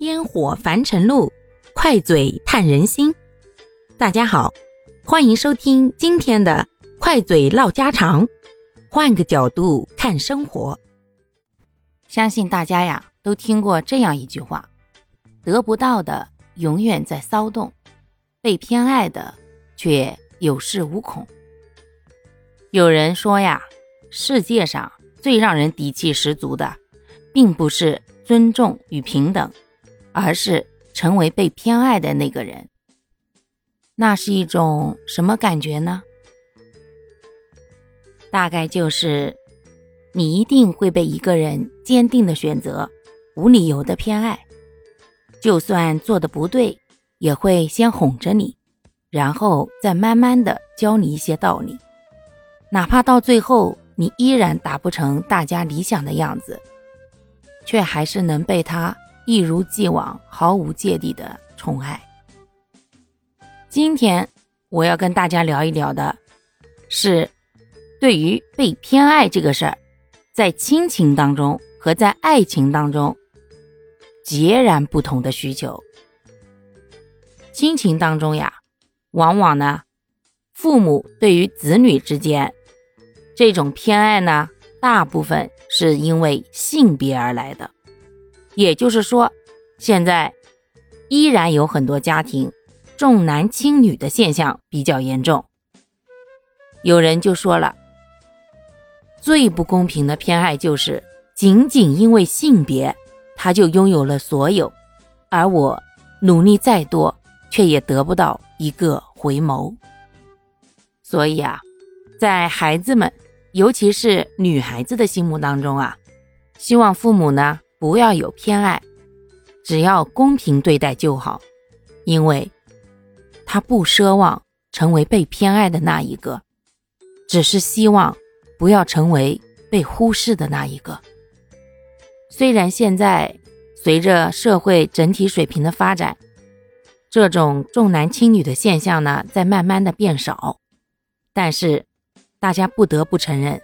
烟火凡尘路，快嘴探人心。大家好，欢迎收听今天的快嘴唠家常，换个角度看生活。相信大家呀都听过这样一句话：得不到的永远在骚动，被偏爱的却有恃无恐。有人说呀，世界上最让人底气十足的，并不是尊重与平等。而是成为被偏爱的那个人，那是一种什么感觉呢？大概就是，你一定会被一个人坚定的选择，无理由的偏爱，就算做的不对，也会先哄着你，然后再慢慢的教你一些道理，哪怕到最后你依然达不成大家理想的样子，却还是能被他。一如既往、毫无芥蒂的宠爱。今天我要跟大家聊一聊的，是对于被偏爱这个事儿，在亲情当中和在爱情当中截然不同的需求。亲情当中呀，往往呢，父母对于子女之间这种偏爱呢，大部分是因为性别而来的。也就是说，现在依然有很多家庭重男轻女的现象比较严重。有人就说了，最不公平的偏爱就是仅仅因为性别，他就拥有了所有，而我努力再多，却也得不到一个回眸。所以啊，在孩子们，尤其是女孩子的心目当中啊，希望父母呢。不要有偏爱，只要公平对待就好，因为他不奢望成为被偏爱的那一个，只是希望不要成为被忽视的那一个。虽然现在随着社会整体水平的发展，这种重男轻女的现象呢在慢慢的变少，但是大家不得不承认，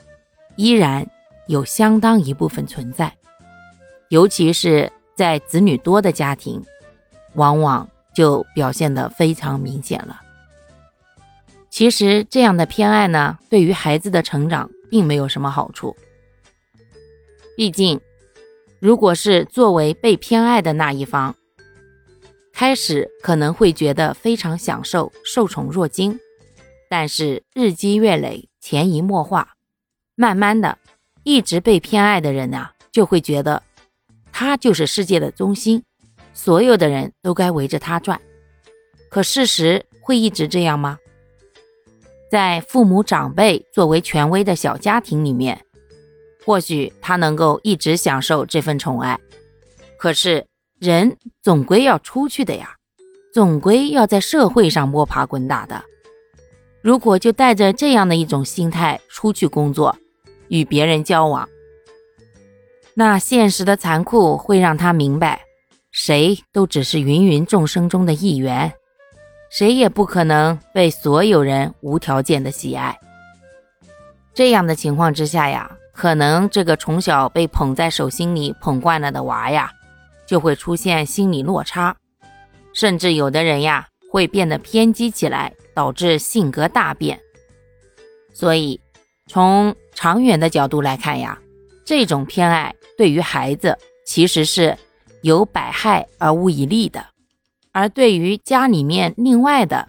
依然有相当一部分存在。尤其是在子女多的家庭，往往就表现得非常明显了。其实这样的偏爱呢，对于孩子的成长并没有什么好处。毕竟，如果是作为被偏爱的那一方，开始可能会觉得非常享受，受宠若惊。但是日积月累，潜移默化，慢慢的，一直被偏爱的人呢，就会觉得。他就是世界的中心，所有的人都该围着他转。可事实会一直这样吗？在父母长辈作为权威的小家庭里面，或许他能够一直享受这份宠爱。可是人总归要出去的呀，总归要在社会上摸爬滚打的。如果就带着这样的一种心态出去工作，与别人交往，那现实的残酷会让他明白，谁都只是芸芸众生中的一员，谁也不可能被所有人无条件的喜爱。这样的情况之下呀，可能这个从小被捧在手心里捧惯了的娃呀，就会出现心理落差，甚至有的人呀会变得偏激起来，导致性格大变。所以，从长远的角度来看呀。这种偏爱对于孩子其实是有百害而无一利的，而对于家里面另外的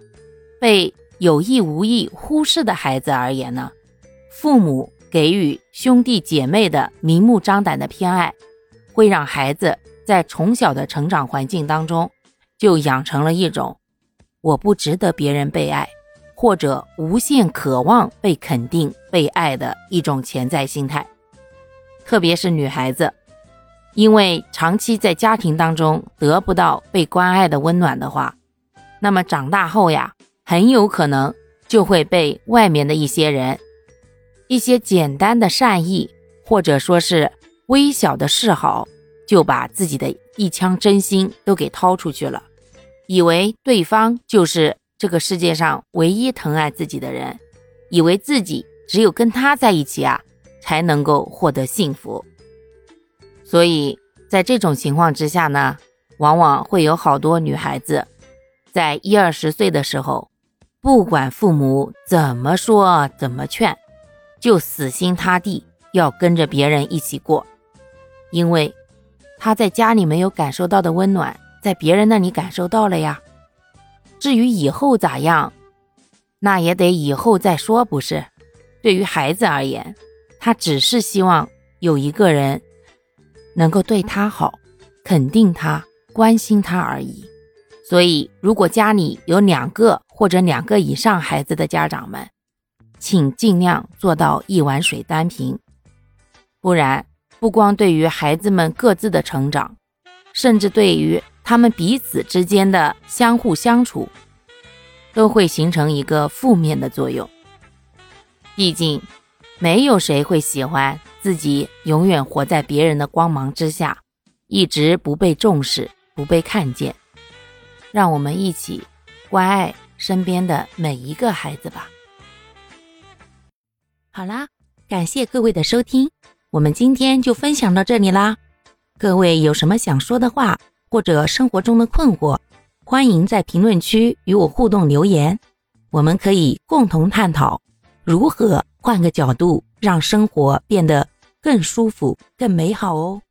被有意无意忽视的孩子而言呢，父母给予兄弟姐妹的明目张胆的偏爱，会让孩子在从小的成长环境当中就养成了一种我不值得别人被爱，或者无限渴望被肯定、被爱的一种潜在心态。特别是女孩子，因为长期在家庭当中得不到被关爱的温暖的话，那么长大后呀，很有可能就会被外面的一些人、一些简单的善意，或者说是微小的示好，就把自己的一腔真心都给掏出去了，以为对方就是这个世界上唯一疼爱自己的人，以为自己只有跟他在一起啊。才能够获得幸福，所以在这种情况之下呢，往往会有好多女孩子，在一二十岁的时候，不管父母怎么说怎么劝，就死心塌地要跟着别人一起过，因为她在家里没有感受到的温暖，在别人那里感受到了呀。至于以后咋样，那也得以后再说，不是？对于孩子而言，他只是希望有一个人能够对他好，肯定他，关心他而已。所以，如果家里有两个或者两个以上孩子的家长们，请尽量做到一碗水端平。不然，不光对于孩子们各自的成长，甚至对于他们彼此之间的相互相处，都会形成一个负面的作用。毕竟，没有谁会喜欢自己永远活在别人的光芒之下，一直不被重视、不被看见。让我们一起关爱身边的每一个孩子吧。好啦，感谢各位的收听，我们今天就分享到这里啦。各位有什么想说的话，或者生活中的困惑，欢迎在评论区与我互动留言，我们可以共同探讨。如何换个角度让生活变得更舒服、更美好哦？